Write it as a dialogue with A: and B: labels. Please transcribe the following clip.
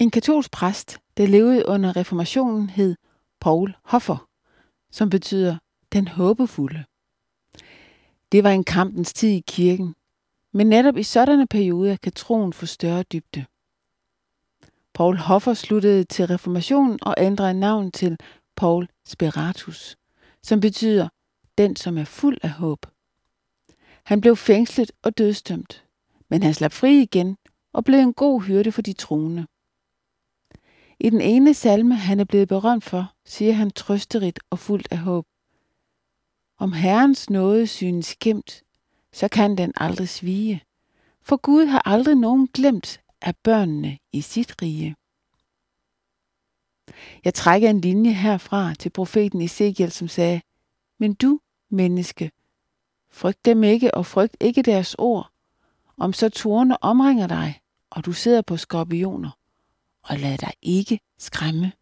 A: En katolsk præst, der levede under reformationen, hed Paul Hoffer, som betyder den håbefulde. Det var en kampens tid i kirken, men netop i sådanne perioder kan troen få større dybde. Paul Hoffer sluttede til reformationen og ændrede navn til Paul Speratus, som betyder den, som er fuld af håb. Han blev fængslet og dødstømt, men han slap fri igen og blev en god hyrde for de troende. I den ene salme, han er blevet berømt for, siger han trøsterigt og fuldt af håb. Om Herrens nåde synes gemt, så kan den aldrig svige, for Gud har aldrig nogen glemt af børnene i sit rige. Jeg trækker en linje herfra til profeten Ezekiel, som sagde, Men du, menneske, frygt dem ikke og frygt ikke deres ord, om så torne omringer dig, og du sidder på skorpioner, og lad dig ikke skræmme.